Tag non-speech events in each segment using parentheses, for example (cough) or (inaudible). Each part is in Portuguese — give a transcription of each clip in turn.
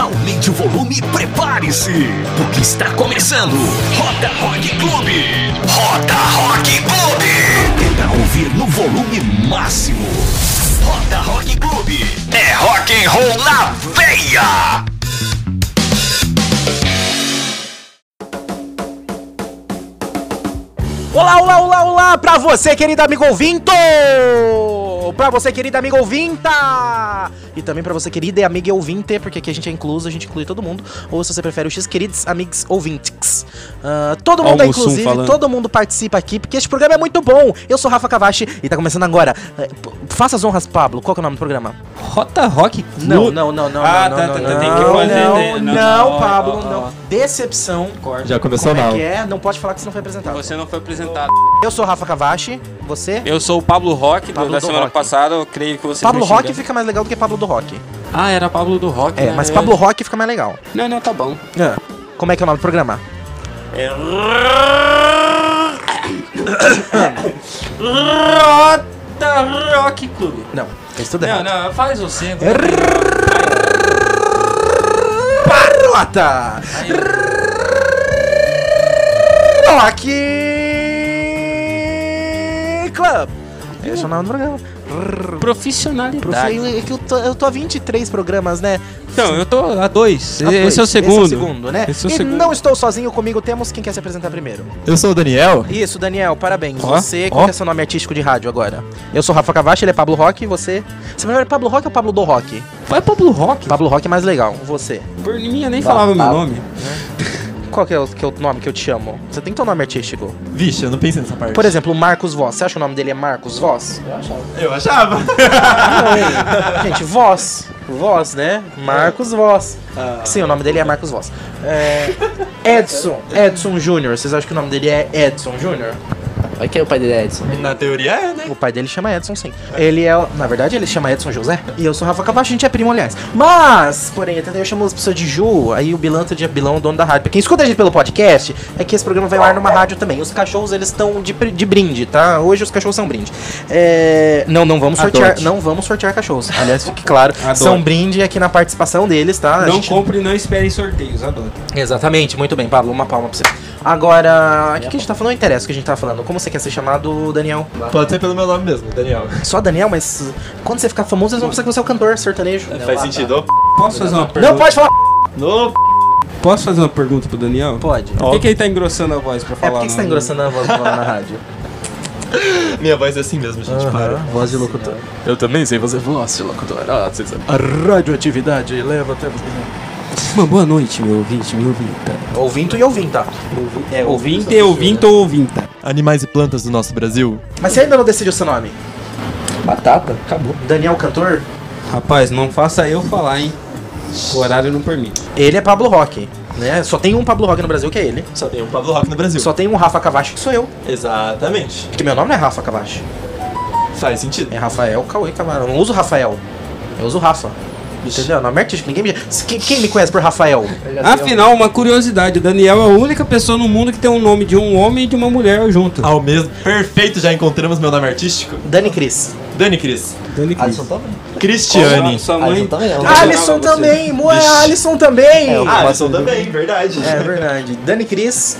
Aumente o volume e prepare-se, porque está começando Roda Rock Clube. Roda Rock Clube. Pra ouvir no volume máximo. Roda Rock Clube. É rock and roll na veia. Olá, olá, olá, olá pra você, querido amigo ouvinto! Pra você, querida amiga ouvinta! E também pra você, querida e amiga ouvinte, porque aqui a gente é incluso, a gente inclui todo mundo. Ou se você prefere os X, queridos amigos ouvintes. Ah, todo mundo Ó é o inclusive, falando. todo mundo participa aqui, porque este programa é muito bom. Eu sou Rafa Cavachi e tá começando agora. P- Faça as honras, Pablo. Qual que é o nome do programa? Rota Rock Club. Não, não, não, não, Ah, não, tá, não, tá, não, tá, tem não, que fazer, não, não, Pablo, não. Decepção. Já começou Como é mal. que é? Não pode falar que você não foi apresentado. Você não foi apresentado. Eu sou Rafa Cavachi, você? Eu sou o Pablo Rock, Pablo da do semana Rock. Passada. Eu creio que você Pablo Rock fica mais legal do que Pablo do Rock. Ah, era Pablo do Rock. É, né? mas Pablo Rock fica mais legal. Não, não, tá bom. Como é que é o nome do programa? É... (coughs) Rota Rock Clube. Não, fez tudo Não, errado. não, faz você. Rota! Rock Club! Esse é o nome do programa. Profissionalidade. É que eu tô, eu tô há 23 programas, né? Então, eu tô a dois. A Esse dois. é o segundo. Esse é o segundo, né? Esse é o e segundo. não estou sozinho comigo, temos quem quer se apresentar primeiro. Eu sou o Daniel. Isso, Daniel, parabéns. Ó, você, ó. qual que é seu nome artístico de rádio agora? Eu sou Rafa Cavachi, ele é Pablo Rock, e você? Você prefere Pablo Rock ou Pablo do Rock? Vai Pablo Rock. Pablo Rock é mais legal, você. Por mim, eu nem falava meu nome. Qual que é, o, que é o nome que eu te chamo? Você tem que ter um nome artístico. Vixe, eu não pensei nessa parte. Por exemplo, o Marcos Voss. Você acha que o nome dele é Marcos Voss? eu achava. Não, gente, Voss. Voss, né? Marcos Voss. Sim, o nome dele é Marcos Voss. É, Edson. Edson Júnior. Vocês acham que o nome dele é Edson Júnior? Vai que é o pai dele é Edson. Na teoria é, né? O pai dele chama Edson, sim. Ele é. Na verdade, ele chama Edson José. E eu sou Rafa Cavacho, a gente é primo, aliás. Mas, porém, até eu chamo as pessoas de Ju, aí o Bilanto de Bilão, o dono da rádio. Pra quem escuta a gente pelo podcast, é que esse programa vai ao ar numa rádio também. Os cachorros, eles estão de, de brinde, tá? Hoje os cachorros são brinde. É, Não, não vamos sortear. Não vamos sortear cachorros. Aliás, fique claro. (laughs) São brinde aqui na participação deles, tá? A Não gente- compre e não espere sorteios, adoro. Exatamente, muito bem, Pablo, uma palma pra você. Agora, o que, que a gente tá falando? Não interessa o que a gente tá falando. Como você quer ser chamado, Daniel? Pode ser pelo meu nome mesmo, Daniel. Só Daniel, mas quando você ficar famoso, eles vão pensar que você é o cantor sertanejo. Faz sentido. Posso fazer uma pergunta? Não pode falar. No... Posso fazer uma pergunta pro Daniel? Pode. Por que, que ele tá engrossando a voz pra É falar? por que que você tá engrossando a voz lá na rádio? (laughs) Minha voz é assim mesmo, gente. Para. voz de locutor. Eu também sei fazer voz de locutor. Ah, vocês sabem. A radioatividade leva até você. Uma boa noite, meu ouvinte, meu ouvinta. Ouvinto e ouvinta. É, Ouvinte, ouvinte ou ouvinta? Animais e plantas do nosso Brasil. Mas você ainda não decidiu seu nome? Batata, acabou. Daniel Cantor? Rapaz, não faça eu falar, hein? O horário não permite. Ele é Pablo Rock. Né? Só tem um Pablo Rock no Brasil que é ele. Só tem um Pablo Rock no Brasil. Só tem um Rafa Cavachi que sou eu. Exatamente. Porque meu nome não é Rafa Cavachi. Faz sentido. É Rafael Cauê Camarão. Eu não uso Rafael. Eu uso Rafa. Entendeu? Nome artístico. Ninguém me... Quem, quem me conhece por Rafael? Afinal, uma curiosidade: o Daniel é a única pessoa no mundo que tem um nome de um homem e de uma mulher junto. Ao mesmo. Perfeito, já encontramos meu nome artístico. Dani Cris. Dani Cris. Dani Alisson também. Cristiane. Sua Alisson mãe. também. não. Ah, Alisson também. Moé, Alisson também. É, o- Alisson também, verdade. É verdade. Dani Cris,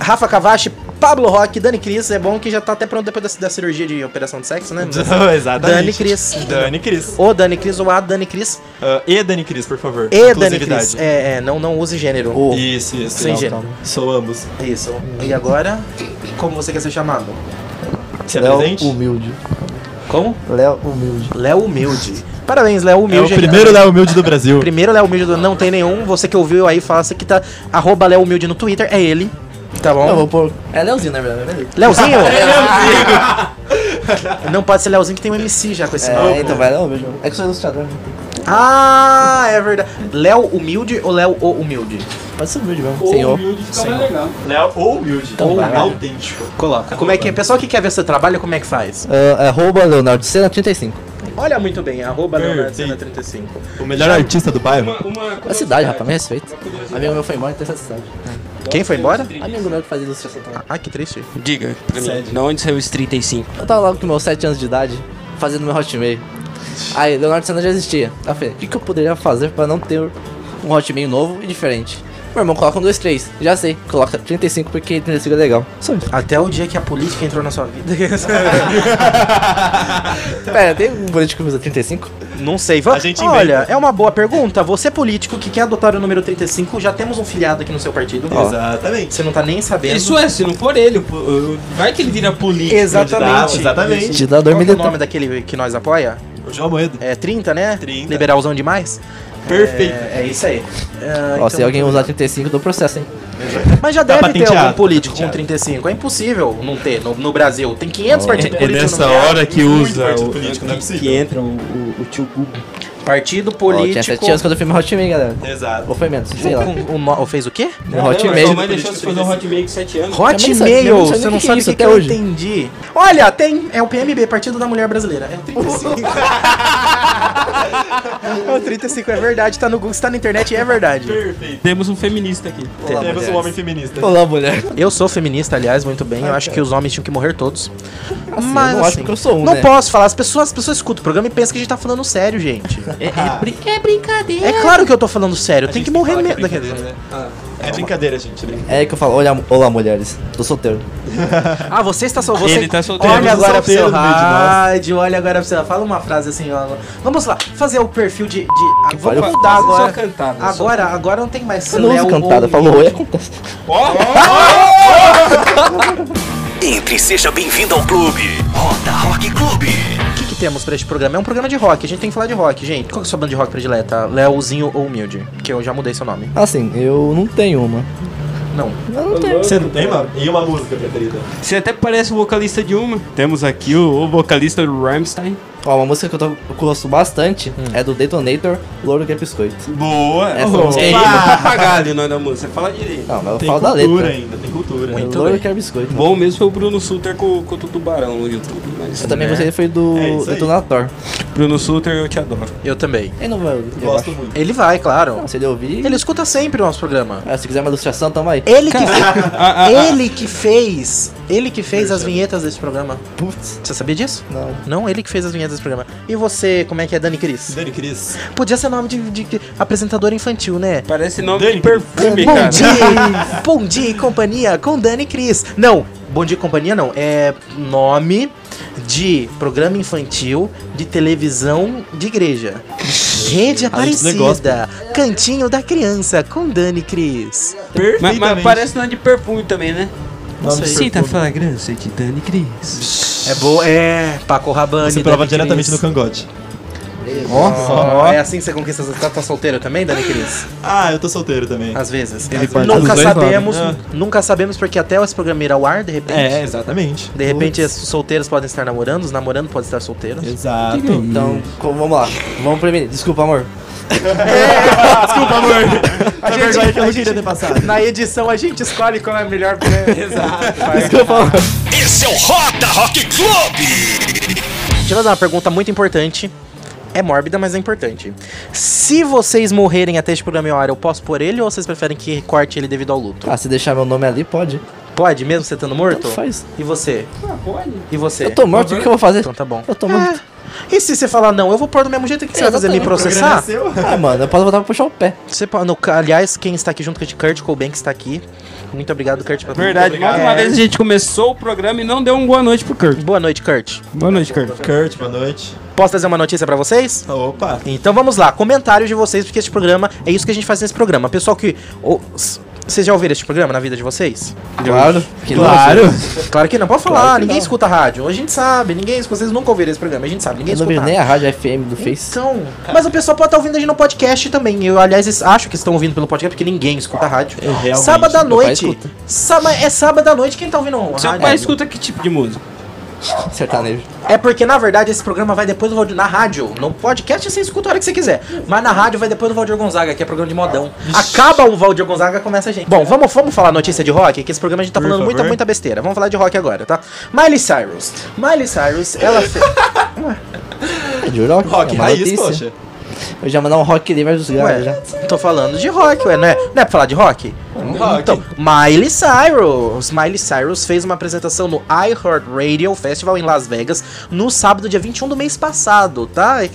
Rafa Cavachi, Pablo Roque, Dani Cris. É bom que já tá até pronto depois da, da cirurgia de operação de sexo, né? (laughs) Exatamente. Dani Cris. Dani Cris. Ou Dani Cris ou a Dani Cris. Ah, e Dani Cris, por favor. E Dani Inclusividade. Cris. É, é, não, não use gênero. Isso, isso. Sem Não, gênero. Sou ambos. Isso. E agora, como você quer ser chamado? Se Léo apresente. Humilde. Como? Léo Humilde. Léo Humilde. Parabéns, Léo É o Humilde. primeiro Léo Humilde do Brasil. Primeiro Léo Humilde do não tem nenhum. Você que ouviu aí, fala que tá arroba Léo Humilde no Twitter, é ele. Tá bom? Eu vou pôr. É Leozinho, na verdade, né? Leozinho? (laughs) (laughs) Não pode ser Leozinho que tem um MC já com esse nome. É, então vai Léo Humilde. É que eu sou ilustrador. né? Ah, é verdade. Léo Humilde ou Léo o Humilde? Pode ser humilde mesmo. Senhor. legal. Léo ou Humilde. Então vai. autêntico. Coloca. Como é que é? Pessoal que quer ver seu trabalho, como é que faz? É, arroba Leonardo Sena 35. Olha muito bem, arroba Leonardo Perfeito. Senna 35. O melhor artista do bairro. A cidade, rapaz, me respeita. Amigo meu foi embora, então essa cidade. Quem foi embora? Amigo meu que fazia ilustração também. Ah, que triste. Diga pra mim, de onde saiu esse 35? Eu tava lá com meus 7 anos de idade, fazendo meu hotmail. Aí, Leonardo Senna já existia. Aí eu falei, o que, que eu poderia fazer pra não ter um hotmail novo e diferente. Meu irmão coloca um 2, 3. Já sei. Coloca 35 porque 35 é legal. Só isso. Até o dia que a política entrou na sua vida. (laughs) Pera, tem um político que usa 35? Não sei. Va- A gente Olha, inventa. é uma boa pergunta. Você político que quer adotar o número 35, já temos um filiado aqui no seu partido. Exatamente. Você não tá nem sabendo. Isso é, se não for ele, vai que ele vira político. Exatamente. Exatamente. Ditador Qual é o nome daquele que nós apoia? O João Moedo. É 30, né? 30. Liberalzão demais? Perfeito. É, é isso aí. É, Ó, então- se alguém usar 35, dou processo, hein? Mas já Tá deve ter algum político com patenteado. 35. É impossível não ter no, no Brasil. Tem 500 partidos É políticos nessa no Brasil. hora que usa o, político, não é que, que entra o, o, o tio Gugu. Partido Ó, tinha político. 7 anos quando eu fiz meu hotmail, galera. Exato. Ou foi menos, sei lá. No- fez o quê? Meu hotmail. Sua mãe deixou você fazer um hotmail com 7 anos. Hotmail, você não que sabe é o isso que, que até eu hoje. entendi. Olha, tem. É o PMB, Partido da Mulher Brasileira. É o 35. (laughs) é o 35, é verdade. Tá no Google, está na internet e é verdade. Perfeito. Temos um feminista aqui. Temos um homem feminista. Olá, mulher. Eu sou feminista, aliás, muito bem. Eu acho que os homens tinham que morrer todos. eu não acho que eu sou um, Não né? posso falar. As pessoas, as pessoas escutam o programa e pensam que a gente tá falando sério, gente. É, é, brin- é brincadeira. É claro que eu tô falando sério. Tem que tem que morrer falar que é mesmo. brincadeira, É brincadeira, gente. né? É que eu falo, olha, olá, mulheres. Tô solteiro. Ah, você está solteiro. Você... Ele tá solteiro. Olha um agora pro seu rádio, olha agora pro seu. Fala uma frase assim, ó. Vamos lá, fazer o perfil de. de... Ah, vamos mudar agora. só cantada, só. Agora, agora não tem mais Eu não uso cantada, ou- falou oi, acontece. (laughs) Entre e seja bem-vindo ao clube. Roda Rock Clube. Temos pra este programa? É um programa de rock, a gente tem que falar de rock, gente. Qual que é a sua banda de rock predileta? Leozinho ou Humilde? Que eu já mudei seu nome. Assim, eu não tenho uma. Não. Eu não tenho. Você não tem, mano? E uma música preferida? Você até parece o vocalista de uma. Temos aqui o, o vocalista do Rammstein. Ó, uma música que eu, tô, eu gosto bastante é do Detonator, Louro que é Biscoito. Boa. Essa Oh, música é papagaio o nome da música. Você fala direito. Não, mas eu Tem falo da cultura letra. ainda, tem cultura. Muito Louro bem. que é Biscoito. Bom mesmo foi o Bruno Suter com, com o Tubarão no YouTube. Mas Eu também né? gostei foi do É. Detonator. Bruno Suter, eu te adoro. Eu também. Ele não vai ouvir. eu Gosto acho. muito. Ele vai, claro. Não, se ele ouvir. Ele escuta sempre o nosso programa. Ah, se quiser uma ilustração, tamo aí. Ele que, (laughs) ele que fez. Ele que fez as vinhetas desse programa. Putz. Você sabia disso? Não. Não, ele que fez as vinhetas desse programa. E você, como é que é, Dani Cris? Dani Cris. Podia ser nome de, de apresentador infantil, né? Parece nome Dani, de perfume, Bom cara. dia! (laughs) Bom dia e companhia com Dani Cris. Não, Bom dia e companhia não. É nome de programa infantil de televisão de igreja. Rede Aparecida. Cantinho da Criança com Dani Cris. Mas, Perfeitamente. mas parece nome de perfume também, né? Nome Sinta a fragrância de Dani Cris. É boa, é. Paco Rabanne. Você prova Dani diretamente no Cris. cangote. Ó, É assim que você conquista. Tá, tá solteiro também, Dani Cris? Ah, eu tô solteiro também. Às vezes. Ele parte nunca sabemos, lados. nunca sabemos porque até esse programa ir ao ar, de repente. É, exatamente. De repente, os solteiros podem estar namorando, os namorando podem estar solteiros. Exato. Então, co- vamos lá. Vamos primeiro. Desculpa, amor. (laughs) Desculpa, amor. A vergonha que eu não queria ter passado. Na edição a gente escolhe qual é a melhor. Exato. Desculpa, amor. Esse é o Roda Rock Clube. Deixa eu fazer uma pergunta muito importante. É mórbida, mas é importante. Se vocês morrerem até este programa em hora, eu posso pôr ele ou vocês preferem que corte ele devido ao luto? Ah, se deixar meu nome ali, pode. Pode, mesmo você estando morto? Tanto faz. E você? Ah, pode. E você? Eu tô morto, o que eu vou fazer? Então tá bom. Eu tô morto. E se você falar não, eu vou pôr do mesmo jeito o que você vai fazer? Me processar? (laughs) Ah, mano, eu posso voltar pra puxar o pé. Você no- aliás, quem está aqui junto com a gente, Kurt Cobain, que está aqui. Muito obrigado, Kurt. pela- Verdade, mais uma vez a gente começou o programa e não deu um boa noite pro Kurt. Boa noite, Kurt. Boa noite, Kurt. Kurt, boa noite. Posso trazer uma notícia pra vocês? Opa. Então vamos lá, comentários de vocês, porque este programa é isso que a gente faz nesse programa. Pessoal que. s- vocês já ouviram este programa na vida de vocês? Claro. Que Claro. Claro que não, pode falar, Claro ninguém não. escuta rádio. A gente sabe, ninguém, vocês nunca ouviram esse programa, a gente sabe, ninguém Eu não escuta vejo nem a rádio FM do Face. Então, mas o pessoal pode estar ouvindo a gente no podcast também. Eu, aliás, acho que estão ouvindo pelo podcast porque ninguém escuta rádio. realmente, sábado à noite. Sábado, é sábado à noite quem tá ouvindo Seu rádio? pai escuta que tipo de música? Sertanejo. É porque, na verdade, esse programa vai depois do Valdir. Na rádio. No podcast você escuta a hora que você quiser. Mas na rádio vai depois do Valdir Gonzaga, que é programa de modão. Acaba o Valdir Gonzaga, começa a gente. Bom, vamos, vamos falar notícia de rock, que esse programa a gente tá Por falando muita, favor. muita besteira. Vamos falar de rock agora, tá? Miley Cyrus. Miley Cyrus, ela fez. É de rock. Rock é raiz, notícia. poxa. Eu já mandar um rock livre dos gatos já. Tô falando de rock, ué, não é, não é pra falar de rock? rock. Então, Miley Cyrus. Miley Cyrus fez uma apresentação no iHeartRadio Festival em Las Vegas no sábado, dia 21 do mês passado, tá? E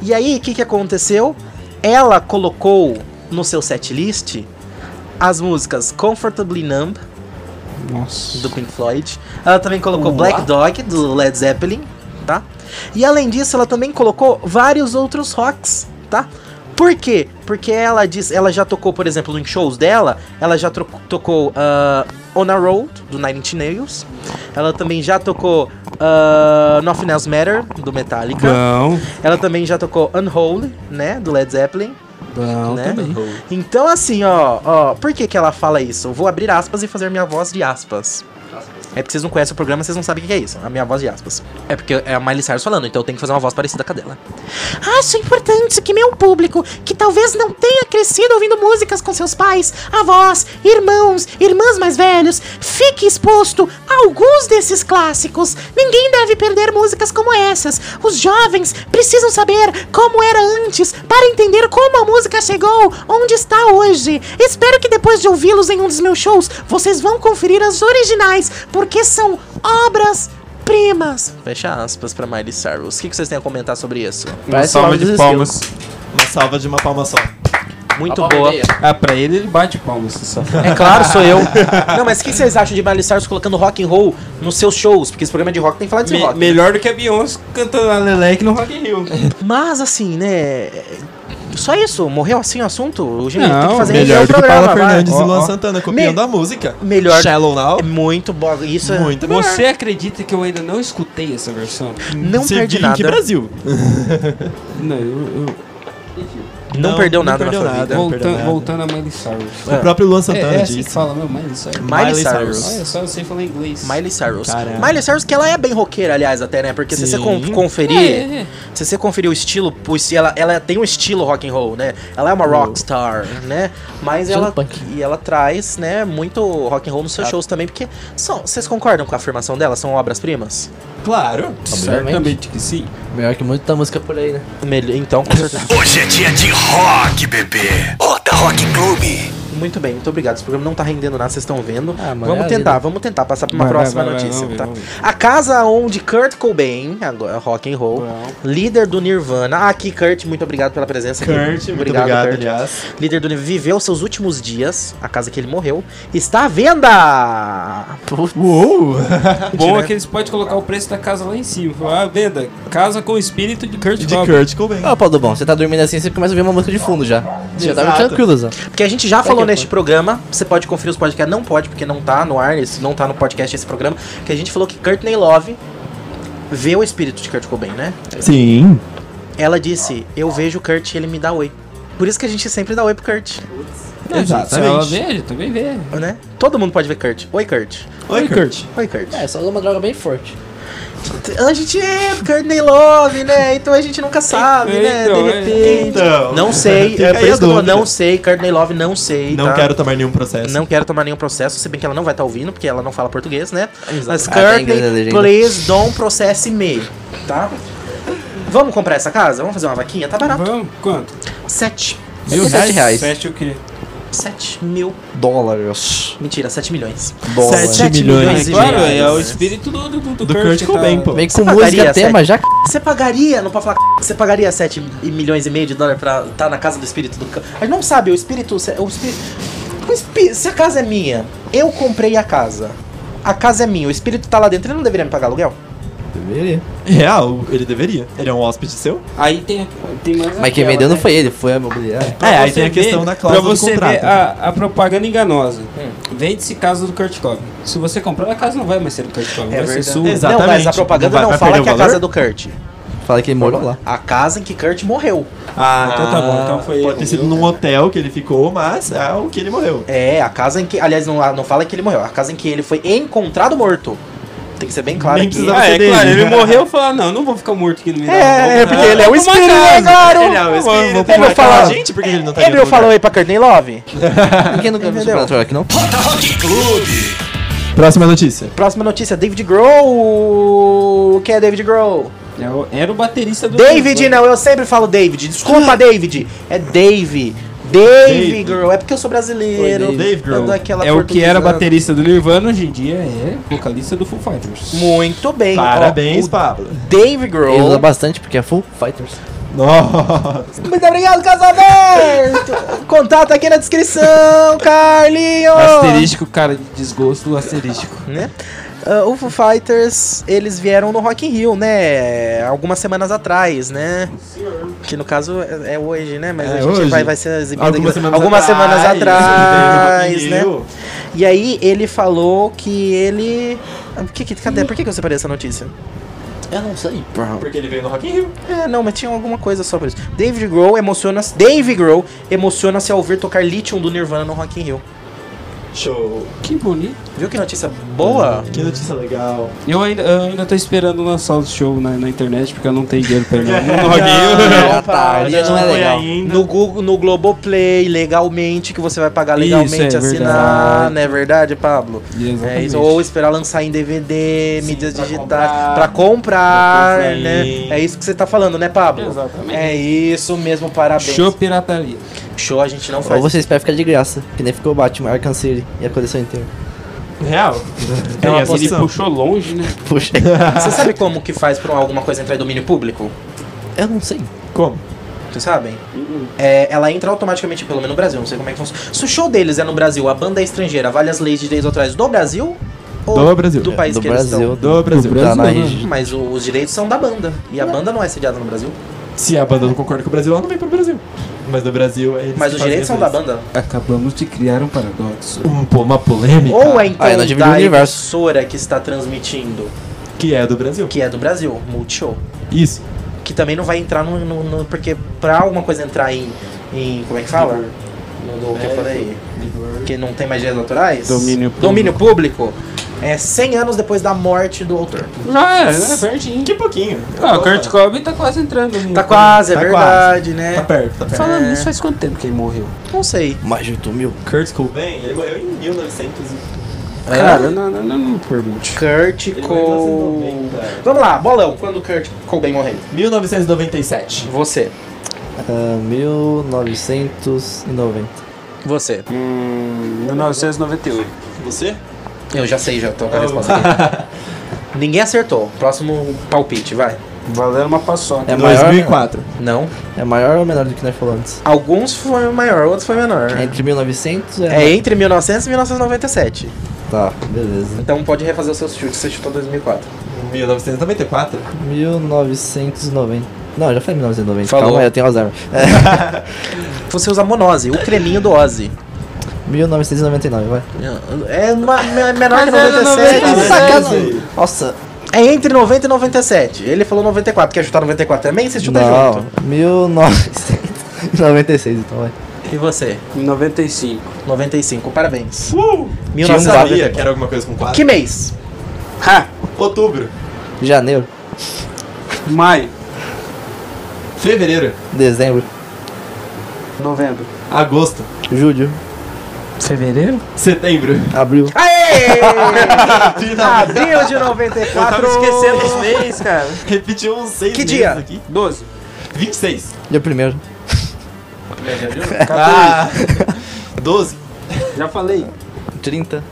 E aí, o que, que aconteceu? Ela colocou no seu setlist as músicas Comfortably Numb, Nossa. do Pink Floyd. Ela também colocou Black Dog, do Led Zeppelin, tá? E além disso, ela também colocou vários outros rocks, tá? Por quê? Porque ela diz, ela já tocou, por exemplo, em shows dela, ela já tro- tocou ah, On a Road, do Nine Inch Nails. Ela também já tocou ah, Nothing Else Matter, do Metallica. Bom, Ela também já tocou Unholy, né, do Led Zeppelin. bom né? também. Então, assim, ó, ó, por que que ela fala isso? Eu vou abrir aspas e fazer minha voz de aspas. É porque vocês não conhecem o programa, vocês não sabem o que é isso. A minha voz de aspas. É porque é a Miley Cyrus falando, então eu tenho que fazer uma voz parecida com a dela. Acho importante que meu público, que talvez não tenha crescido ouvindo músicas com seus pais, avós, irmãos, irmãs mais velhos, fique exposto a alguns desses clássicos. Ninguém deve perder músicas como essas. Os jovens precisam saber como era antes para entender como a música chegou onde está hoje. Espero que depois de ouvi-los em um dos meus shows, vocês vão conferir as originais, porque são obras primas. Fecha aspas pra Miley Cyrus. O que que vocês têm a comentar sobre isso? Uma Parece salva de dos palmas. Uma salva de uma palma só. Muito boa. Ah, pra ele ele bate palmas. Só. É claro, sou eu. (laughs) Não, mas o que vocês acham de Miley Cyrus colocando rock and roll nos seus shows? Porque esse programa é de rock tem que falar de Me- rock. melhor do que a Beyoncé cantando a Leleque no Rock in Rio. Mas assim, né? Só isso, morreu assim o assunto? O gente tem que Não, fazer Melhor do que programa, Paula vai. Fernandes Ó, e Luan ó. Santana copiando Me- a música. Melhor. Shallow Now. É muito bom. Isso é Muito melhor. Você acredita que eu ainda não escutei essa versão? não Se perde vir em que nada. Brasil? Não, eu, eu- Não, Não, perdeu não nada perdeu na sua nada. vida. Não voltando, nada. voltando a Miley Cyrus. É. O próprio Luan É, Santana é assim que disse. fala, meu, Miley Cyrus. Miley Miley Cyrus. Olha só, eu sei falar inglês. Miley Cyrus. Caramba. Miley Cyrus que ela é bem roqueira, aliás, até, né? Porque se você Sim. con- conferir, É, é. se você conferir o estilo, pois ela, ela tem um estilo rock and roll, né? Ela é uma rockstar, né? Mas Estilo ela punk. e ela traz, né, muito rock and roll nos seus shows também, porque são, vocês concordam com a afirmação dela? São obras-primas? Claro. Certamente que sim. Melhor que muita música por aí, né? Melhor- Então, com certeza. Hoje é dia de rock, bebê. Roda Rock Clube. Muito bem, muito obrigado. Esse programa não tá rendendo nada, vocês estão vendo. Ah, mano, vamos é tentar, vamos tentar passar pra uma Vai, próxima vai, vai, notícia, ver, tá? ver. A casa onde Kurt Cobain, agora rock and roll, líder do Nirvana. Ah, aqui Kurt, muito obrigado pela presença aqui. Kurt, muito obrigado, aliás. Líder do Nirvana viveu seus últimos dias, a casa que ele morreu, está à venda. Uou! (laughs) Bom é que eles podem colocar o preço da casa lá em cima. Ah, venda, casa com o espírito de Kurt De Cobain. Kurt Cobain. Ó, Paulo Bom, você tá dormindo assim, você começa a ouvir uma música de fundo já. Você já tá Exato. tranquilo, Zé. Porque a gente já falou que neste programa, você pode conferir os podcasts, não pode, porque não tá no ar, esse, não tá no podcast esse programa, que a gente falou que Courtney Love vê o espírito de Kurt Cobain, né? Sim. Ela disse, eu vejo o Kurt e ele me dá oi. Por isso que a gente sempre dá oi pro Kurt, ela Exatamente. vê, a gente também vê. né? Todo mundo pode ver Kurt. Oi, Kurt. Oi, Kurt. Oi, Kurt. É, só usa uma droga bem forte. A gente é Courtney Love, né? Então a gente nunca sabe, né? Então, De é. repente. Então. Não sei, é por a isso que eu não sei, Courtney Love, não sei. Não tá? quero tomar nenhum processo. Não quero tomar nenhum processo, se bem que ela não vai estar ouvindo, porque ela não fala português, né? Mas Ah, tá Courtney, please don't process me, tá? Vamos comprar essa casa? Vamos fazer uma vaquinha? Tá barato. Vamos? Quanto? Sete. Mil sete reais. Sete o quê? Sete mil. Dólares. Mentira, sete milhões. Sete Sete milhões. milhões É claro, reais. é o espírito do, do, do, Do Kurt, Kurt que Cobain, tá- pô. Vem com Você pagaria música tema sete? já. Você pagaria, não pode falar você pagaria 7 milhões e meio de dólar pra estar na casa do espírito do ca- A gente não sabe, o espírito. O espírito, se a casa é minha, eu comprei a casa. A casa é minha, o espírito tá lá dentro, ele não deveria me pagar aluguel? Deveria. Real, ele deveria. Ele é um hóspede seu? Aí tem, tem mais Mas quem vendeu não né? foi ele, foi a imobiliária. Pra É, aí tem a questão ver- da cláusula Pra do você contrato. ver a, a propaganda enganosa. Vende-se casa do Kurt Cobain. Se você comprar, a casa não vai mais ser do Kurt Cobain, vai ser sua. Exato. Não, mas a Exatamente. propaganda Vai- não vai fala que é a casa é do Kurt. Fala que ele morou lá. A casa em que Kurt morreu. Ah, então tá bom. Então foi Pode ter sido num hotel que ele ficou, mas é o que ele morreu. É, a casa em que. Aliás, não, não fala que ele morreu. A casa em que ele foi encontrado morto. Tem que ser bem claro Nem aqui. precisava Ah, é dele. claro, ele (laughs) morreu e falou: ah, não, não vou ficar morto aqui no meio. É, é, porque ele é o espírito, né, claro? Ele é o espírito. vou Ele pra não casa. fala- gente, porque ele não tá Ele não falou aí pra Courtney Love? (laughs) Ninguém nunca viu Entendeu? esse aqui, não? Roda Rock Clube. Próxima notícia. Próxima notícia: David Grohl. Quem é David Grohl? É o- Era o baterista do. David, não, eu sempre falo David. Desculpa, (laughs) David. É Dave. Dave Dave. Grohl. É porque eu sou brasileiro. Foi Dave aquela É o que era baterista do Nirvana, hoje em dia é vocalista do Foo Fighters. Muito bem. Parabéns, Ó, Pablo. Dave Ele usa bastante porque é Full Fighters. Nossa. Muito obrigado, caso aberto! Contato aqui na descrição, Carlinhos! Asterístico, cara, de desgosto, asterístico. né? Ah, o Foo Fighters, eles vieram no Rock in Rio, né? Algumas semanas atrás, né? Que no caso é, é hoje, né? Mas É a gente hoje. vai, vai ser exibido Algumas aqui- semanas algumas atrás, semanas atrás, né? E aí ele falou que ele... Que, que, cadê? Por que, que eu separei essa notícia? Eu não sei. Porque ele veio no Rock in Rio. É, não, mas tinha alguma coisa só por isso. David Grohl emociona-se... Dave Grohl emociona-se ao ver tocar Lithium do Nirvana no Rock in Rio. Show. Que bonito. Viu que notícia boa? Que notícia legal. Eu ainda, eu ainda tô esperando lançar o show na, na internet, porque eu não tenho dinheiro pra ir no, (laughs) Não. Já tá, não, é legal. ainda. No Google, no Globoplay, legalmente, que você vai pagar Isso, legalmente, é assinar, verdade. não é verdade, Pablo? É isso, ou esperar lançar em DVD, mídias pra digitais, comprar. pra comprar, Pra comprar. né? É isso que você tá falando, né, Pablo? Exatamente. É isso mesmo, parabéns. Show pirataria. Show a gente não Ou faz. você espera ficar de graça, que nem ficou o Batman Arkham City e a coleção inteira. Real. É Tem uma essa Ele puxou longe, né? Puxa, (laughs) Você sabe como que faz pra alguma coisa entrar em domínio público? eu não sei. Como? Vocês sabem? É, ela entra automaticamente, pelo menos no Brasil, não sei como é que funciona. Se o show deles é no Brasil, a banda é estrangeira, vale as leis de direitos autorais do Brasil? Ou Do Brasil. Do país do que eles Brasil. estão? Do Brasil. Tá na Brasil, regi- Mas o- os direitos são da banda. E a banda não é sediada no Brasil. Se a banda não concorda com o Brasil, ela não vem pro Brasil. Mas no Brasil é eles Mas que os direitos são da banda. Acabamos de criar um paradoxo. Um, pô, uma polêmica Ou é então Ah, da emissora que está transmitindo, que é do Brasil. que é do Brasil, Multishow. Isso. Que também não vai entrar no. no- no- porque pra alguma coisa entrar em. em como é que fala? No, no que eu falei? Que não tem mais direitos autorais? Domínio público. Domínio público. É 100 anos depois da morte do autor. Já é, é pertinho. Que pouquinho. Ah, o Kurt Cobain tá quase entrando. no- Tá quase, é Tá verdade, Tá né? perto, tá perto. Falando É. nisso, faz quanto tempo que ele morreu? Não sei. Mais de 8 mil. Kurt Cobain, ele morreu em 1900 e... Cara, não, não, não, não pergunte. Kurt Cobain. 1990. Vamos lá, bolão. Quando Kurt Cobain morreu? 1997. Você. Ah, 1990. Você. Hum, 1998. Você? Eu já sei, já tô com a resposta aqui. (laughs) Ninguém acertou. Próximo palpite, vai. Valendo uma paçoca. É maior, 2004. Não. é maior ou menor do que nós falamos antes? Alguns foi maior, outros foi menor. É entre 1900 e... É entre 1900 e 1997. Tá, beleza. Então pode refazer os seus chutes. Você chutou 2004. 1994. 1990. Não, eu já falei 1990. Falou. Calma aí, eu tenho Alzheimer. (laughs) Você usa Monose, o creminho do Ozzy. 1999, vai. É menor que Mas é 97. 97. Sacana. Nossa, É entre 90 e 97. Ele falou 94. Quer chutar 94 também? Você chuta não. junto. 1996, então vai. E você? 95. 95. Parabéns. Uh! Tinha um 1994. sabia que era alguma coisa com 4? Que mês? Ha! Outubro. Janeiro, Maio. Fevereiro. dezembro, Novembro. Agosto. julho, Fevereiro? Setembro. abril. Aê! (laughs) Abril de 94. os meses, cara. Repetiu uns 6 Que meses dia? aqui. 12. 26. Dia primeiro. Ah! (laughs) 12. Já falei. 30.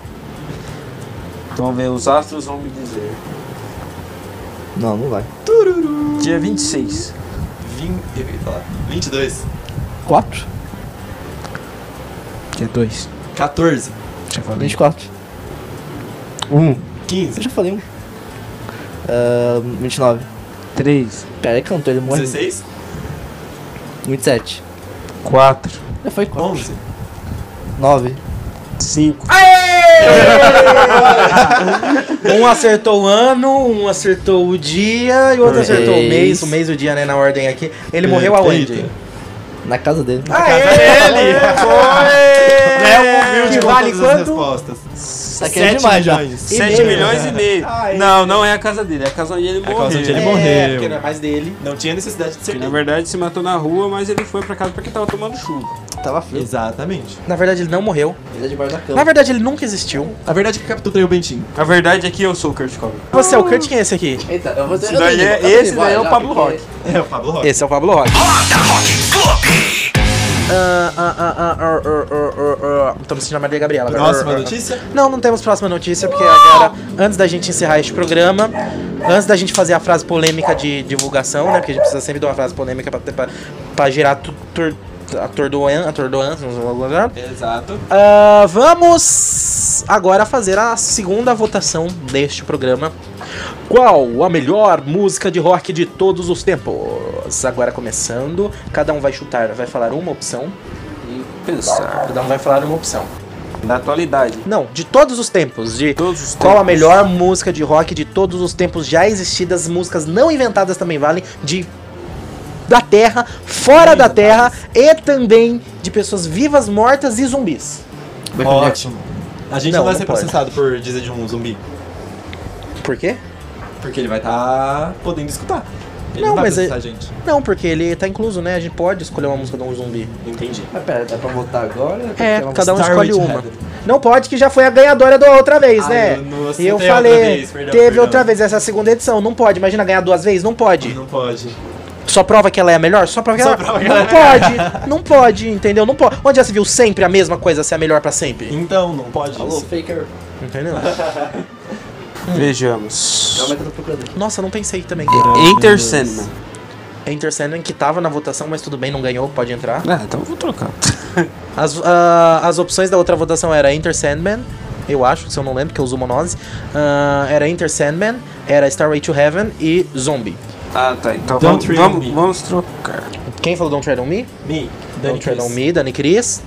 Vamos ver, os astros vão me dizer. Não, não vai. Dia 26. 20, eu ia falar. 22. 4. Dia 2. 14. Já falei. 24. 1. 15. Eu já falei um. Ah, 29. 3. Pera aí, cantou, ele morre. 16. 27. 4. Já foi 4. 11. 9. 5. Um acertou o ano, um acertou o dia e o outro Mês. acertou o mês. O mês e o dia, né, na ordem aqui. Ele morreu aonde? Eita. Na casa dele. Ah, dele. Foi! Léo humilde que com vale quanto? respostas. Isso aqui é demais já. milhões. 7 meio. milhões e meio. Ai. Não, não é a casa dele, é a casa onde ele É a morreu. casa onde ele É, morreu. porque não é mais dele. Não tinha necessidade de ser Que na verdade se matou na rua, mas ele foi pra casa porque tava tomando chuva. Tava frio. Exatamente. Na verdade, ele não morreu. Ele é debaixo da Na cama. verdade, ele nunca existiu. A verdade é que traiu o Bentinho. A verdade é que eu sou o Kurt Cobain. Você é o Kurt, quem é esse aqui? Eita, eu vou Esse daí é, esse daí é o Pablo Rock. É, o Pablo Rock. Esse é o Pablo Rock. Roda Rock me sentindo a Maria Gabriela. Próxima notícia? Não, não temos próxima notícia, porque agora, antes da gente encerrar este programa, antes da gente fazer a frase polêmica de divulgação, né? Porque a gente precisa sempre de uma frase polêmica pra, pra, pra gerar tu- tur- atordoan- atordoância. Exato. Ah, vamos agora fazer a segunda votação deste programa. Qual a melhor música de rock de todos os tempos? Agora começando, cada um vai chutar, vai falar uma opção. E pensar. Cada um vai falar uma opção. Da atualidade. Não, de todos os tempos. De Todos os qual a tempos. melhor música de rock de todos os tempos já existidas, músicas não inventadas também valem, de da Terra, fora da Terra e também de pessoas vivas, mortas e zumbis. Ótimo. A gente não, Não, vai não ser pode. processado por dizer de um zumbi. Por quê? Porque ele vai estar podendo escutar. Ele Não, não, vai mas processar é- a gente. Não, porque ele tá incluso, né? A gente pode escolher uma música de um zumbi. Entendi. Mas pera, dá pra votar agora? É, cada um Star escolhe Witch uma. Não pode, que já foi a ganhadora da outra vez, Ah, né? eu e eu outra falei, vez, perdão, teve perdão. outra vez, essa é a segunda edição. Não pode, imagina ganhar duas vezes? Não pode. Não pode. Só prova que ela é a melhor? Só prova que Só ela prova que Não ela é pode, não pode, entendeu? Não pode. Onde já se viu sempre a mesma coisa ser a melhor pra sempre? Então, não pode Alô, isso. faker. Entendeu? (laughs) Vejamos. Calma que eu tô procurando. Nossa, não pensei também. Enter Sandman. Enter Sandman, que tava na votação, mas tudo bem, não ganhou, pode entrar. Ah, então eu vou trocar. (laughs) As, ah, as opções da outra votação era Enter Sandman, eu acho, se eu não lembro, que eu uso monose. Ah, era Enter Sandman, era Starway to Heaven e Zombie. Ah, tá. Então Don't vamos, vamos, Me. vamos trocar. Quem falou Don't Tread on Me? Me, Dani Don't Tread on. Me, Dani Cris.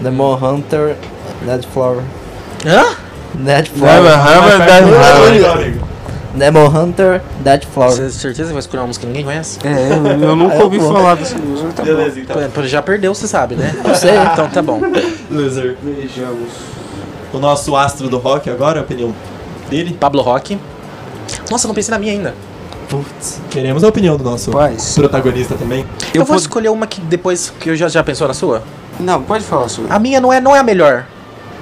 Demon Hunter, Ned Flower. Hã? Ned Flower. Demon Hunter, Dead Flower. Você tem certeza que vai escolher uma música que ninguém conhece? É, eu, eu nunca (laughs) ouvi falar dessa música. Tá bom. Beleza, então. Pô, Já perdeu, você sabe, né? Eu sei. Então tá bom. Loser. Vejamos. O nosso astro do rock agora, a opinião dele. Pablo Rock. Nossa, não pensei na minha ainda. Putz. Queremos a opinião do nosso Paz. protagonista também. Eu, Eu vou pod- escolher uma que depois que eu já, já pensou na sua? Não, pode falar sua. A minha não é, não é a melhor.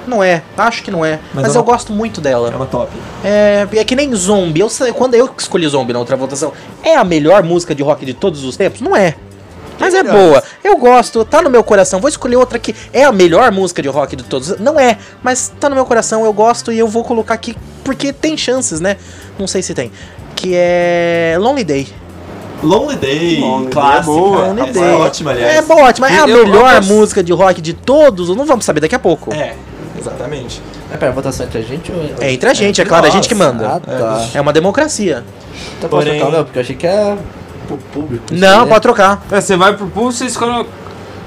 Não é, acho que não é. Mas, Mas eu ela- gosto muito É dela. uma top. É, é que nem Zombie. Eu, sei- quando eu escolhi Zombie na outra votação, é a melhor música de rock de todos os tempos? Não é. Mas é boa. Eu gosto, tá no meu coração. Vou escolher outra que é a melhor música de rock de todos. Não é, mas tá no meu coração, eu gosto e eu vou colocar aqui porque tem chances, né? Não sei se tem. Que é Lonely Day. Lonely Day, Lonely Day clássica. é boa. Lonely Day. é ótima, aliás. É boa, ótima. É a Eu- melhor gosto- música de rock de todos. Não vamos saber daqui a pouco. É, exatamente. É, pera, a votação entre a gente ou... É entre a gente, é claro, a gente que Ah, manda. tá. É uma democracia. Então posso Porém- trocar, meu? Porque eu achei que era pro público. Não, saber. pode trocar. É, você vai pro pulso, você escolhe.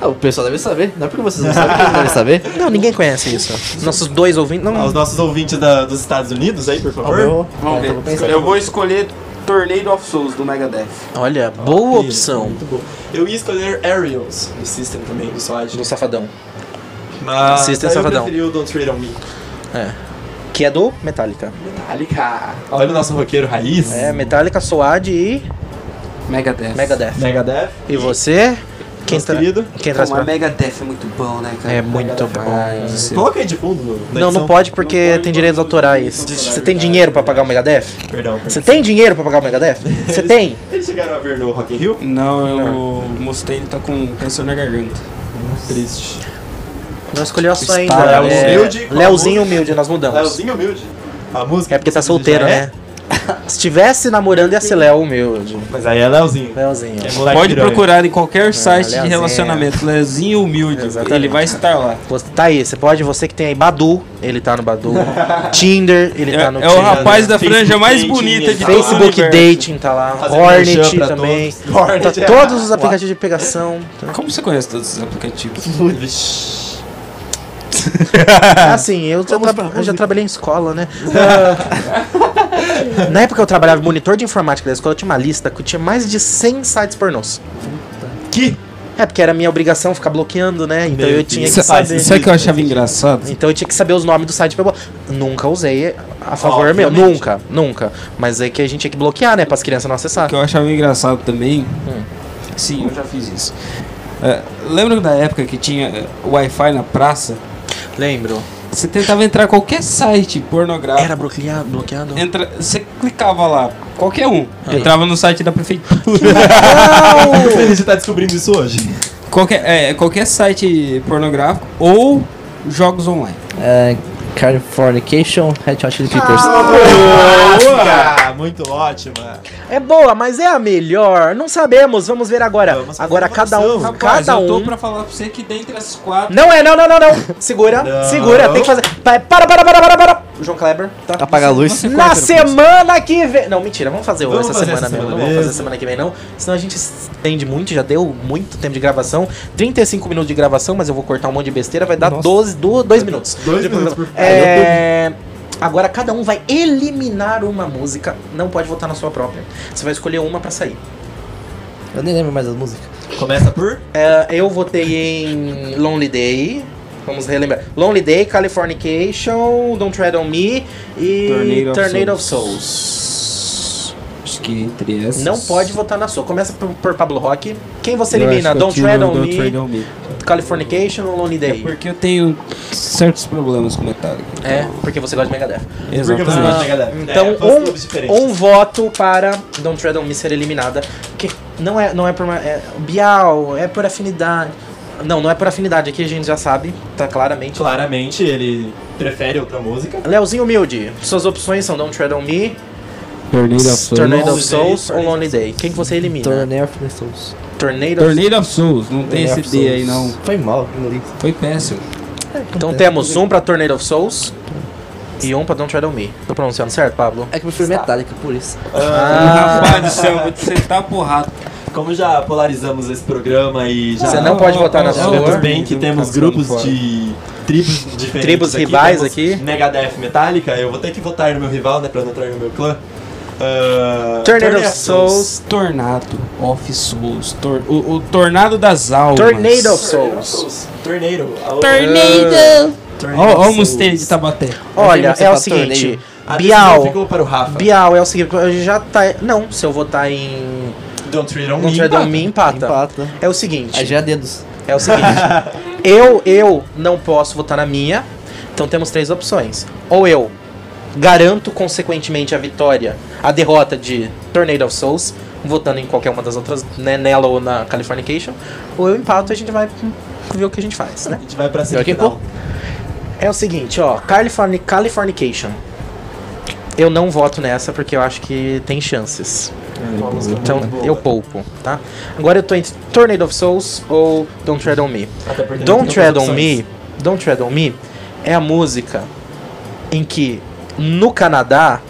Ah, o pessoal deve saber. Não é porque vocês não sabem que eles devem saber. (laughs) Não, ninguém conhece isso. Nossos dois ouvintes. Não, Aos nossos ouvintes da- dos Estados Unidos aí, por favor. Vamos Ah, ver. Eu vou escolher Tornado of Souls do Megadeth. Olha, boa Isso, opção Muito bom. Eu ia escolher Aerials, do System também, do SWAT. do Safadão. Mas System eu Safadão. preferi o Don't Tread on Me. É. Que é do Metallica. Metallica. Olha o nosso roqueiro raiz. É, Metallica, Soad e Megadeth. Megadeth. Megadeth. E você? Quem, tra... querido. Quem traz pra... Megadeth é muito bom, né, cara? É muito bom. Coloca aí de fundo no, Não, não pode porque Não pode, tem direitos não autorais. não. Você tem dinheiro pra pagar o Megadeth? Perdão. Você tem dinheiro pra pagar o Megadeth? (laughs) Você tem? Eles chegaram a ver no Rock in Rio? Não, eu, o Mustaine tá com câncer na garganta. Triste. Não escolheu a sua ainda. Está É, humilde, humilde, nós mudamos. Leozinho humilde. A música. É porque tá solteiro, já é, né? (laughs) Se tivesse namorando ia ser Léo humilde. Mas aí é Leozinho. Leozinho. É Pode piranha. procurar em qualquer site de relacionamento. Leozinho Humilde. Exatamente. Ele vai estar lá. Você- Tá aí, você pode, você que tem aí Badu, ele tá no Badu. (laughs) Tinder, ele É, tá no é o Tinder. rapaz da Facebook franja mais Dating, bonita de todo o Facebook. Dating tá lá, Fazendo Hornet também. todos. Hornet, Tá é. todos os aplicativos de pegação. Como você conhece todos esses aplicativos? (laughs) É assim, eu, já, tra- eu já trabalhei em escola, né? Na época que eu trabalhava monitor de informática da escola, eu tinha uma lista que tinha mais de 100 sites pornôs. Que? É, porque era minha obrigação ficar bloqueando, né? Então Meu eu tinha Deus. que Sabe saber. sabe o que eu achava engraçado? Então eu tinha que saber os nomes do site pra Nunca usei a favor meu. Obviamente. Nunca, nunca. Mas é que a gente tinha que bloquear, né? Para as crianças não acessar. O que eu achava engraçado também. Hum. Sim, eu já fiz isso. É, lembra da época que tinha é, Wi-Fi na praça? Lembro. Você tentava entrar em qualquer site pornográfico. Era bloqueado. bloqueado. Entra, você clicava lá, qualquer um. Entrava no site da prefeitura. Tô (laughs) feliz de estar descobrindo isso hoje. qualquer, é, qualquer site pornográfico ou jogos online. É, Californication, Red Hot Chili Peppers. Boa! (laughs) Muito ótima. É boa, mas é a melhor. Não sabemos, vamos ver agora. Vamos agora cada um. Rapaz, cada eu tô um. pra falar pra você que dentre as quatro. Não é, não, não, não, não. Segura, Não. segura, tem que fazer. Pa- Para, para, para, para, para. João Kleber, tá? Apaga a luz. Na semana que vem. Não, mentira, vamos fazer Vamos essa fazer semana essa mesmo. semana Não vamos fazer semana que vem, não. Senão a gente estende muito, já deu muito tempo de gravação. 35 minutos de gravação, mas eu vou cortar um monte de besteira, vai dar Nossa. 12, 2 minutos. Dois De minutos programa. por É. Agora cada um vai eliminar uma música. Não pode votar na sua própria. Você vai escolher uma pra sair. Eu nem lembro mais das músicas. Começa por. É, eu votei em Lonely Day. Vamos relembrar. Lonely Day, Californication, Don't Tread on Me e Tornado of Tornado of Souls. Souls. Acho que entre essas. Não pode votar na sua. Começa por, por Pablo Rock. Quem você elimina? Don't Tread on Don't Me, Tread on Me. Californication ou Lonely É Day? porque eu tenho certos problemas com Metallica. É, porque você gosta de Megadeth. Porque você gosta Exatamente. de Megadeth. Então, É, um, um voto para Don't Tread on Me ser eliminada. Que não é, não é por uma. É, Bial, é por afinidade. Não, não é por afinidade. Aqui a gente já sabe, tá claramente. Claramente ele prefere outra música. Leozinho Humilde, suas opções são Don't Tread on Me, Tornado of Souls. Tornado of Souls ou Lonely Day. Quem que você elimina? Tornado of the Souls. Tornado of Tornado of Souls. Não tem esse D aí, não. Foi mal. Foi péssimo. Então temos um pra Tornado of Souls e um pra Don't Tread on Me. Tô pronunciando certo, Pablo? É que eu prefiro Metallica, por isso. Ah. Rapaz do céu, vou te sentar porrada. Como já polarizamos esse programa e já Você não pode votar na sua. bem que temos grupos de tribos diferentes. Tribos aqui. rivais aqui. Megadeth Metallica, eu vou ter que votar no meu rival, né, pra não entrar no meu clã. Uh, Tornado of Souls. Tornado of Souls. Tor- o, o Tornado das Almas. Tornado of Souls. Tornado. Tornado! Tornado of o Mustaine de Souls. Tabaté. Olha, é o seguinte. torneio. Bial. Bial é o seguinte, eu já tá. Não, se eu votar em. Don't Tread on Don't Me. Tread on Me empata. Empata. É o seguinte. Aí já é dedos. É o seguinte. (laughs) eu, eu não posso votar na minha. Então temos três opções. Ou eu garanto consequentemente a vitória, a derrota de Tornado of Souls, votando em qualquer uma das outras, né, nela ou na Californication. Ou eu empato e a gente vai ver o que a gente faz, né? A gente vai pra semifinal. É o seguinte, ó, Californi Californication. Eu não voto nessa porque eu acho que tem chances. Então eu poupo, tá? Agora eu tô entre Tornado of Souls ou Don't Tread on Me. Don't Tread on. Me, Don't Tread on Me é a música em que no Canadá,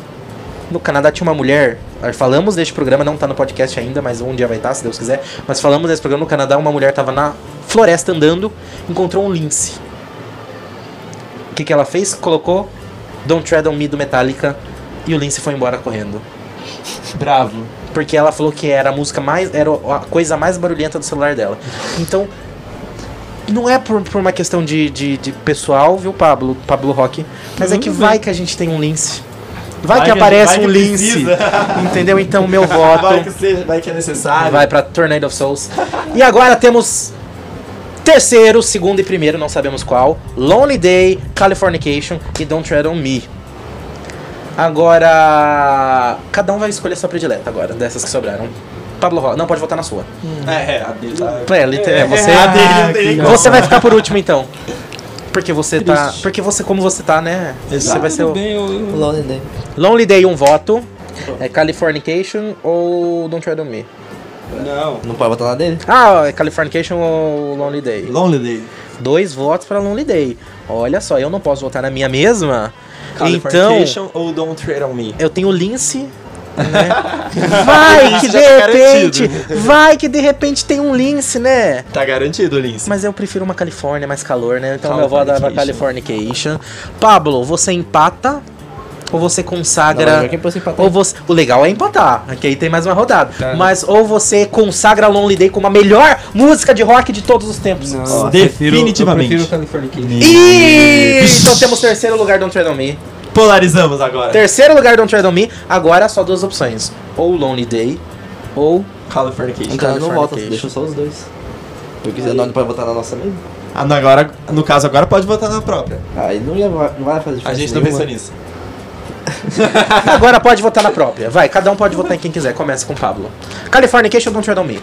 no Canadá tinha uma mulher, falamos deste programa, não tá no podcast ainda, mas um dia vai estar, se Deus quiser. Mas falamos desse programa no Canadá, uma mulher tava na floresta andando, encontrou um lince. O que que ela fez? Colocou Don't Tread on Me do Metallica e o lince foi embora correndo. Bravo. Porque ela falou que era a música mais. Era a coisa mais barulhenta do celular dela. Então. Não é por, por uma questão de, de, de pessoal, viu, Pablo? Pablo Rock. Mas é que vai que a gente tem um lince. Vai, Vai que que- aparece vai um que lince. (laughs) Entendeu? Então, meu (laughs) Vai que, voto seja, vai que é necessário. vai pra Tornado of Souls. E agora temos. Terceiro, segundo e primeiro, não sabemos qual. Lonely Day, Californication e Don't Tread on Me. Agora. Cada um vai escolher a sua predileta agora, dessas que sobraram. Pablo Rock, não pode votar na sua. É, é, a dele tá... É, liter- é, você, a dele não tem nem como. você vai ficar por último então. Porque você tá. Triste. Porque você, como você tá, né? Você vai ser o. bem, eu, eu- Lonely Day. Lonely Day, um voto. É Californication ou Don't Tread on Me? Não. Não pode botar lá dele? Ah, é Californication ou Lonely Day? Lonely Day. Dois votos pra Lonely Day. Olha só, eu não posso votar na minha mesma. Então, Californication ou Don't Tread on Me? eu tenho Lince. Né? (laughs) Vai que de tá repente, garantido. vai que de repente tem um Lince, né? Tá garantido, Lince. Mas eu prefiro uma Califórnia, mais calor, né? Então meu voto é pra. Californication. Pablo, você empata ou você consagra não, empatar? ou você, o legal é empatar, que aí tem mais uma rodada. Tá. Mas ou você consagra Lonely Day como a melhor música de rock de todos os tempos. Não, eu definitivamente. Eu prefiro. E então temos terceiro lugar Don't Tread on Me. Polarizamos agora. Terceiro lugar Don't Tread on Me. Agora só duas opções. Ou Lonely Day ou Californication. Então eu não Californication. deixa só os dois. Porque senão não pode botar na nossa mesmo. Ah, não, agora, no caso, agora pode votar na própria. Aí não, ia, não vai fazer diferença A gente não nenhuma. pensou nisso. (laughs) Agora pode votar na própria. Vai, cada um pode votar em quem quiser. Começa com o Pablo. Californication ou Don't Tread on Me.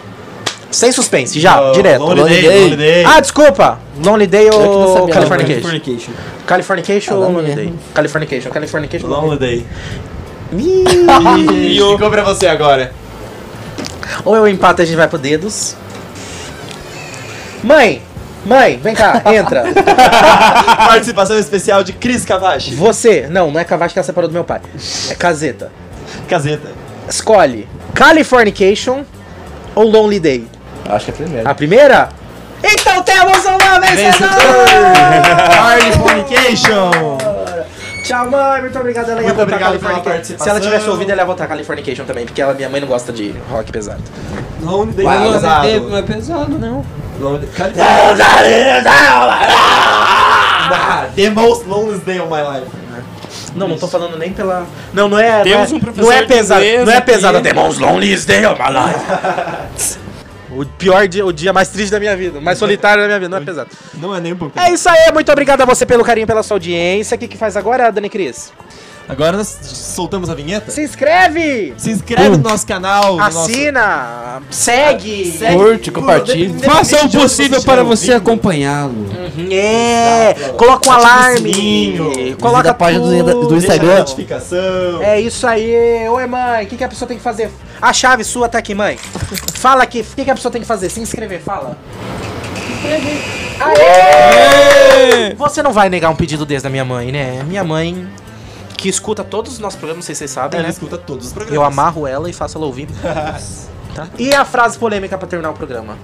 Sem suspense, já, Oh, direto. Lonely Lonely Day, Day. Lonely Day. Ah, desculpa. Lonely Day ou Californication? Californication. Californication Ah, ou Lonely mesmo. Day? Californication, Californication. Lonely Day. E ficou pra você agora. Ou eu empato e a gente vai pro dedos. Mãe, mãe, vem cá, entra. (laughs) Participação especial de Cris Cavachi. Você, não, não é Cavache que ela separou do meu pai. É Caseta. Caseta. Escolhe Californication ou Lonely Day. Acho que é a primeira. A primeira? Então temos uma vencedora! Californication. Tchau, mãe. Muito obrigado. Ela ia Muito votar obrigado pela Californication. participação. Se ela tivesse ouvido, ela ia votar Californication também, porque ela, minha mãe não gosta de rock pesado. Lonely Day. Vai, Não, pesado. é, não é pesado, não. Lonely The most loneliest day of my life. Não, não tô falando nem pela. Não, não é. Temos não um é, professor não é pesado. Não é pesado. The most loneliest day of my life. (laughs) o pior dia, o dia mais triste da minha vida, mais solitário da minha vida, não é pesado. Não é nem um pouco. É isso aí, muito obrigado a você pelo carinho, pela sua audiência. O que, que faz agora, Dani Cris? Agora nós soltamos a vinheta. Se inscreve! Se inscreve no nosso canal. no nosso- Assina! Segue! Curte, compartilhe. Faça o de onde possível você para estiver você ouvindo. acompanhá-lo. É! Coloca um Ativa o alarme! sininho. Coloca Visita a página do- tudo. do Deixa a Instagram. notificação. É isso aí! Oi, mãe! O que, que a pessoa tem que fazer? A chave sua tá aqui, mãe. Fala aqui, o que, que a pessoa tem que fazer? Se inscrever, fala. Aê! Você não vai negar um pedido desse da minha mãe, né? Minha mãe, que escuta todos os nossos programas, não sei se vocês sabem, Ela né? escuta todos os programas. Eu amarro ela e faço ela ouvir. (laughs) Tá? E a frase polêmica pra terminar o programa?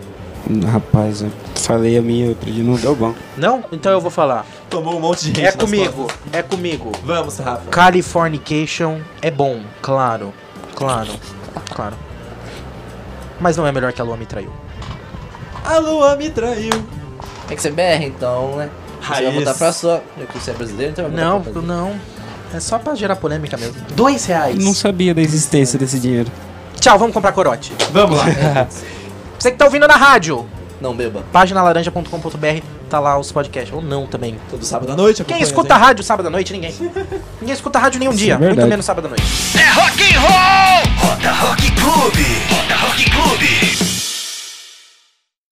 Rapaz, eu falei a minha outro dia, não deu bom. Não? Então eu vou falar. Tomou um monte de gente É nas comigo, costas. é comigo. Vamos, Rafa. Californication é bom, claro. Claro, claro. Mas não é melhor que a lua me traiu. A lua me traiu. Tem que ser BR, então, né? Você vai Raiz. votar pra sua. Porque você é brasileiro, então vai Não, pra brasileiro. não. É só pra gerar polêmica mesmo. Dois reais. Não sabia da existência desse dinheiro. Tchau, vamos comprar corote. Vamos lá. (laughs) Você que tá ouvindo na rádio, Não beba. paginalaranja.com.br, tá lá os podcasts. Ou não também. Todo sábado à noite. Quem escuta a rádio sábado à noite? Ninguém. Ninguém escuta rádio nenhum dia, é muito menos sábado à noite. É rock and roll! Roda Rock Clube.